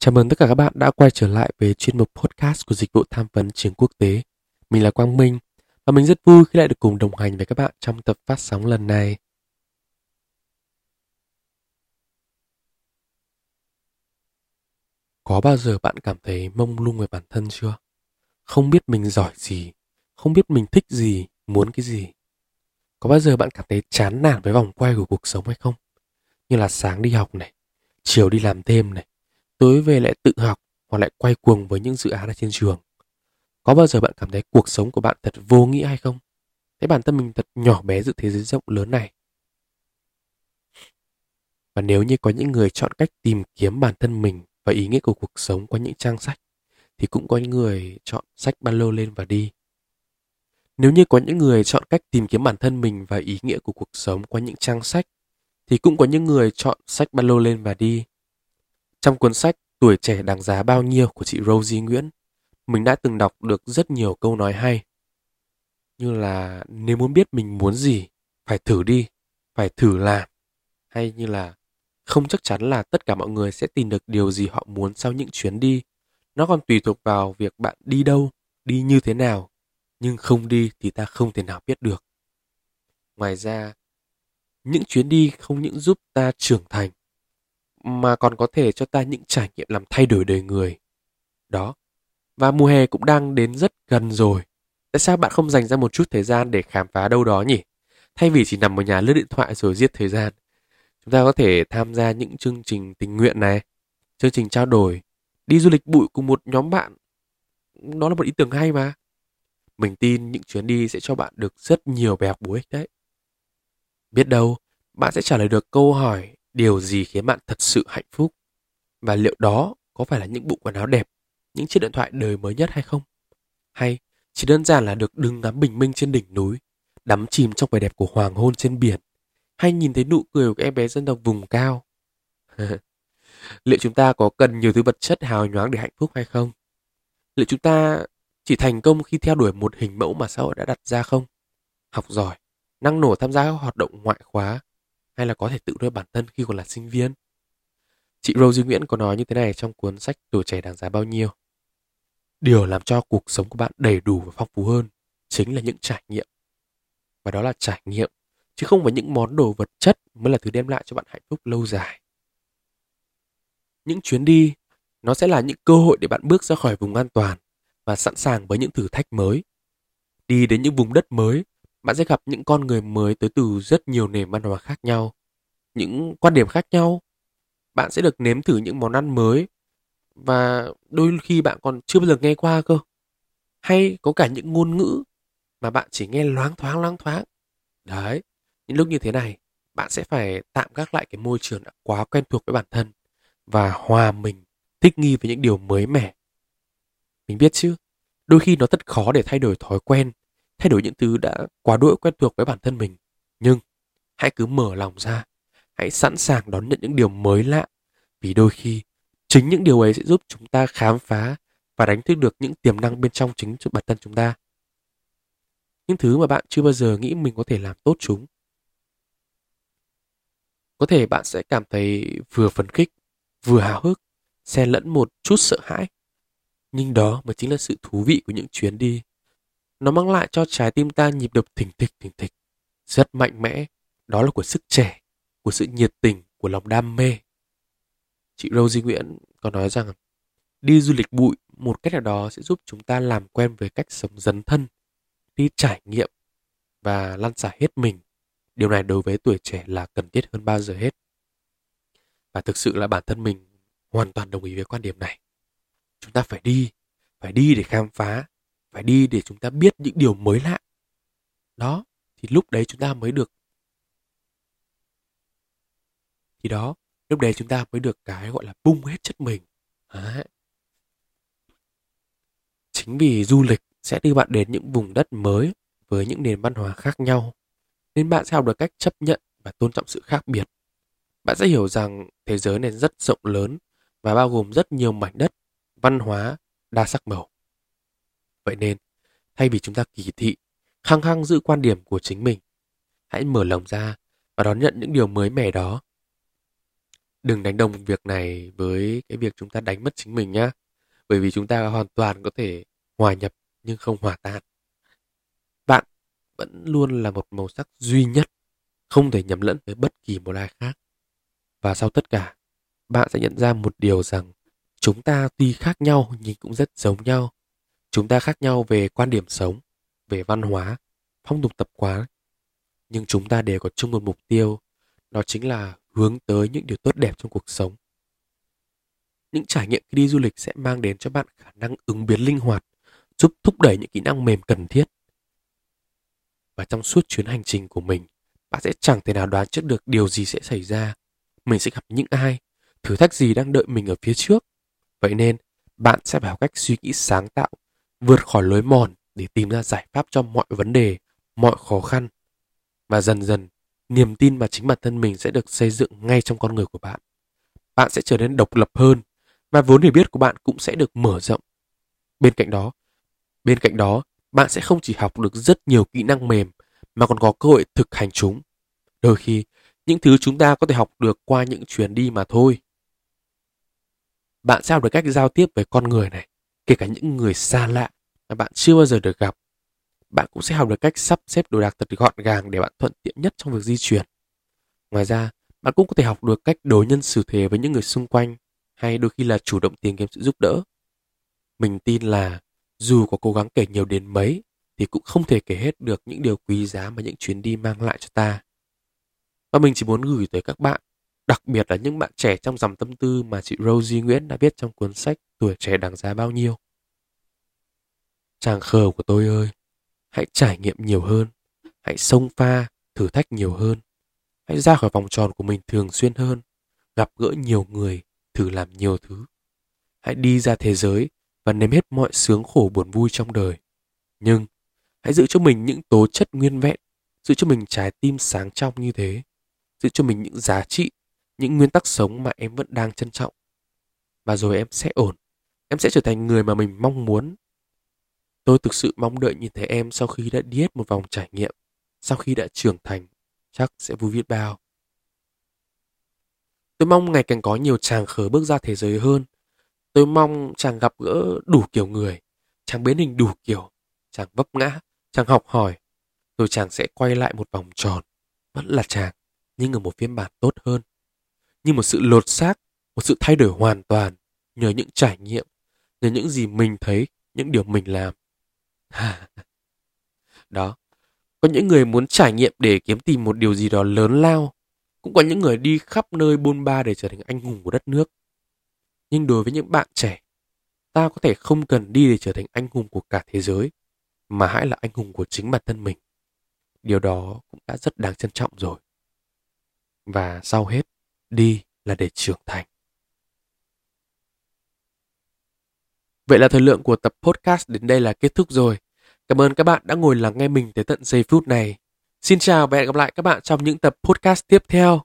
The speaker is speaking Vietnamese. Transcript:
Chào mừng tất cả các bạn đã quay trở lại với chuyên mục podcast của dịch vụ tham vấn trường quốc tế. Mình là Quang Minh và mình rất vui khi lại được cùng đồng hành với các bạn trong tập phát sóng lần này. Có bao giờ bạn cảm thấy mông lung về bản thân chưa? Không biết mình giỏi gì, không biết mình thích gì, muốn cái gì. Có bao giờ bạn cảm thấy chán nản với vòng quay của cuộc sống hay không? Như là sáng đi học này, chiều đi làm thêm này, tối về lại tự học hoặc lại quay cuồng với những dự án ở trên trường. Có bao giờ bạn cảm thấy cuộc sống của bạn thật vô nghĩa hay không? Thấy bản thân mình thật nhỏ bé giữa thế giới rộng lớn này. Và nếu như có những người chọn cách tìm kiếm bản thân mình và ý nghĩa của cuộc sống qua những trang sách, thì cũng có những người chọn sách ba lô lên và đi. Nếu như có những người chọn cách tìm kiếm bản thân mình và ý nghĩa của cuộc sống qua những trang sách, thì cũng có những người chọn sách ba lô lên và đi. Trong cuốn sách Tuổi trẻ đáng giá bao nhiêu của chị Rosie Nguyễn, mình đã từng đọc được rất nhiều câu nói hay. Như là nếu muốn biết mình muốn gì, phải thử đi, phải thử làm. Hay như là không chắc chắn là tất cả mọi người sẽ tìm được điều gì họ muốn sau những chuyến đi. Nó còn tùy thuộc vào việc bạn đi đâu, đi như thế nào. Nhưng không đi thì ta không thể nào biết được. Ngoài ra, những chuyến đi không những giúp ta trưởng thành mà còn có thể cho ta những trải nghiệm làm thay đổi đời người. Đó. Và mùa hè cũng đang đến rất gần rồi. Tại sao bạn không dành ra một chút thời gian để khám phá đâu đó nhỉ? Thay vì chỉ nằm ở nhà lướt điện thoại rồi giết thời gian. Chúng ta có thể tham gia những chương trình tình nguyện này, chương trình trao đổi, đi du lịch bụi cùng một nhóm bạn. Đó là một ý tưởng hay mà. Mình tin những chuyến đi sẽ cho bạn được rất nhiều bài học bổ ích đấy. Biết đâu, bạn sẽ trả lời được câu hỏi điều gì khiến bạn thật sự hạnh phúc? Và liệu đó có phải là những bộ quần áo đẹp, những chiếc điện thoại đời mới nhất hay không? Hay chỉ đơn giản là được đứng ngắm bình minh trên đỉnh núi, đắm chìm trong vẻ đẹp của hoàng hôn trên biển, hay nhìn thấy nụ cười của em bé dân tộc vùng cao? Liệu chúng ta có cần nhiều thứ vật chất hào nhoáng để hạnh phúc hay không? Liệu chúng ta chỉ thành công khi theo đuổi một hình mẫu mà xã hội đã đặt ra không? Học giỏi, năng nổ tham gia các hoạt động ngoại khóa hay là có thể tự nuôi bản thân khi còn là sinh viên. Chị Rosie Nguyễn có nói như thế này trong cuốn sách Tuổi trẻ đáng giá bao nhiêu. Điều làm cho cuộc sống của bạn đầy đủ và phong phú hơn chính là những trải nghiệm. Và đó là trải nghiệm, chứ không phải những món đồ vật chất mới là thứ đem lại cho bạn hạnh phúc lâu dài. Những chuyến đi, nó sẽ là những cơ hội để bạn bước ra khỏi vùng an toàn và sẵn sàng với những thử thách mới. Đi đến những vùng đất mới bạn sẽ gặp những con người mới tới từ rất nhiều nền văn hóa khác nhau, những quan điểm khác nhau. Bạn sẽ được nếm thử những món ăn mới và đôi khi bạn còn chưa bao giờ nghe qua cơ. Hay có cả những ngôn ngữ mà bạn chỉ nghe loáng thoáng loáng thoáng. Đấy, những lúc như thế này, bạn sẽ phải tạm gác lại cái môi trường đã quá quen thuộc với bản thân và hòa mình, thích nghi với những điều mới mẻ. Mình biết chứ, đôi khi nó thật khó để thay đổi thói quen thay đổi những thứ đã quá đỗi quen thuộc với bản thân mình. Nhưng hãy cứ mở lòng ra, hãy sẵn sàng đón nhận những điều mới lạ, vì đôi khi chính những điều ấy sẽ giúp chúng ta khám phá và đánh thức được những tiềm năng bên trong chính bản thân chúng ta. Những thứ mà bạn chưa bao giờ nghĩ mình có thể làm tốt chúng. Có thể bạn sẽ cảm thấy vừa phấn khích, vừa hào hức, xen lẫn một chút sợ hãi. Nhưng đó mới chính là sự thú vị của những chuyến đi nó mang lại cho trái tim ta nhịp đập thình thịch thình thịch. Rất mạnh mẽ, đó là của sức trẻ, của sự nhiệt tình, của lòng đam mê. Chị Rosie Nguyễn có nói rằng đi du lịch bụi một cách nào đó sẽ giúp chúng ta làm quen với cách sống dấn thân, đi trải nghiệm và lăn xả hết mình. Điều này đối với tuổi trẻ là cần thiết hơn bao giờ hết. Và thực sự là bản thân mình hoàn toàn đồng ý với quan điểm này. Chúng ta phải đi, phải đi để khám phá, phải đi để chúng ta biết những điều mới lạ. Đó, thì lúc đấy chúng ta mới được thì đó, lúc đấy chúng ta mới được cái gọi là bung hết chất mình. Đấy. chính vì du lịch sẽ đưa bạn đến những vùng đất mới với những nền văn hóa khác nhau, nên bạn sẽ học được cách chấp nhận và tôn trọng sự khác biệt. Bạn sẽ hiểu rằng thế giới này rất rộng lớn và bao gồm rất nhiều mảnh đất, văn hóa đa sắc màu vậy nên, thay vì chúng ta kỳ thị, khăng khăng giữ quan điểm của chính mình, hãy mở lòng ra và đón nhận những điều mới mẻ đó. Đừng đánh đồng việc này với cái việc chúng ta đánh mất chính mình nhé. bởi vì chúng ta hoàn toàn có thể hòa nhập nhưng không hòa tan. Bạn vẫn luôn là một màu sắc duy nhất, không thể nhầm lẫn với bất kỳ một ai khác. Và sau tất cả, bạn sẽ nhận ra một điều rằng chúng ta tuy khác nhau nhưng cũng rất giống nhau chúng ta khác nhau về quan điểm sống, về văn hóa, phong tục tập quán. Nhưng chúng ta đều có chung một mục tiêu, đó chính là hướng tới những điều tốt đẹp trong cuộc sống. Những trải nghiệm khi đi du lịch sẽ mang đến cho bạn khả năng ứng biến linh hoạt, giúp thúc đẩy những kỹ năng mềm cần thiết. Và trong suốt chuyến hành trình của mình, bạn sẽ chẳng thể nào đoán trước được điều gì sẽ xảy ra. Mình sẽ gặp những ai, thử thách gì đang đợi mình ở phía trước. Vậy nên, bạn sẽ phải học cách suy nghĩ sáng tạo vượt khỏi lối mòn để tìm ra giải pháp cho mọi vấn đề, mọi khó khăn. Và dần dần, niềm tin vào chính bản thân mình sẽ được xây dựng ngay trong con người của bạn. Bạn sẽ trở nên độc lập hơn và vốn hiểu biết của bạn cũng sẽ được mở rộng. Bên cạnh đó, bên cạnh đó, bạn sẽ không chỉ học được rất nhiều kỹ năng mềm mà còn có cơ hội thực hành chúng. Đôi khi, những thứ chúng ta có thể học được qua những chuyến đi mà thôi. Bạn sẽ học được cách giao tiếp với con người này kể cả những người xa lạ mà bạn chưa bao giờ được gặp bạn cũng sẽ học được cách sắp xếp đồ đạc thật gọn gàng để bạn thuận tiện nhất trong việc di chuyển. Ngoài ra, bạn cũng có thể học được cách đối nhân xử thế với những người xung quanh hay đôi khi là chủ động tìm kiếm sự giúp đỡ. Mình tin là dù có cố gắng kể nhiều đến mấy thì cũng không thể kể hết được những điều quý giá mà những chuyến đi mang lại cho ta. Và mình chỉ muốn gửi tới các bạn, đặc biệt là những bạn trẻ trong dòng tâm tư mà chị Rosie Nguyễn đã viết trong cuốn sách Tuổi trẻ đáng giá bao nhiêu. Chàng khờ của tôi ơi, hãy trải nghiệm nhiều hơn, hãy sông pha, thử thách nhiều hơn, hãy ra khỏi vòng tròn của mình thường xuyên hơn, gặp gỡ nhiều người, thử làm nhiều thứ. Hãy đi ra thế giới và nếm hết mọi sướng khổ buồn vui trong đời. Nhưng hãy giữ cho mình những tố chất nguyên vẹn, giữ cho mình trái tim sáng trong như thế, giữ cho mình những giá trị, những nguyên tắc sống mà em vẫn đang trân trọng. Và rồi em sẽ ổn, em sẽ trở thành người mà mình mong muốn Tôi thực sự mong đợi nhìn thấy em sau khi đã đi hết một vòng trải nghiệm, sau khi đã trưởng thành, chắc sẽ vui biết bao. Tôi mong ngày càng có nhiều chàng khờ bước ra thế giới hơn. Tôi mong chàng gặp gỡ đủ kiểu người, chàng biến hình đủ kiểu, chàng vấp ngã, chàng học hỏi, rồi chàng sẽ quay lại một vòng tròn. Vẫn là chàng, nhưng ở một phiên bản tốt hơn. Như một sự lột xác, một sự thay đổi hoàn toàn, nhờ những trải nghiệm, nhờ những gì mình thấy, những điều mình làm. đó. Có những người muốn trải nghiệm để kiếm tìm một điều gì đó lớn lao. Cũng có những người đi khắp nơi bôn ba để trở thành anh hùng của đất nước. Nhưng đối với những bạn trẻ, ta có thể không cần đi để trở thành anh hùng của cả thế giới, mà hãy là anh hùng của chính bản thân mình. Điều đó cũng đã rất đáng trân trọng rồi. Và sau hết, đi là để trưởng thành. Vậy là thời lượng của tập podcast đến đây là kết thúc rồi. Cảm ơn các bạn đã ngồi lắng nghe mình tới tận giây phút này. Xin chào và hẹn gặp lại các bạn trong những tập podcast tiếp theo.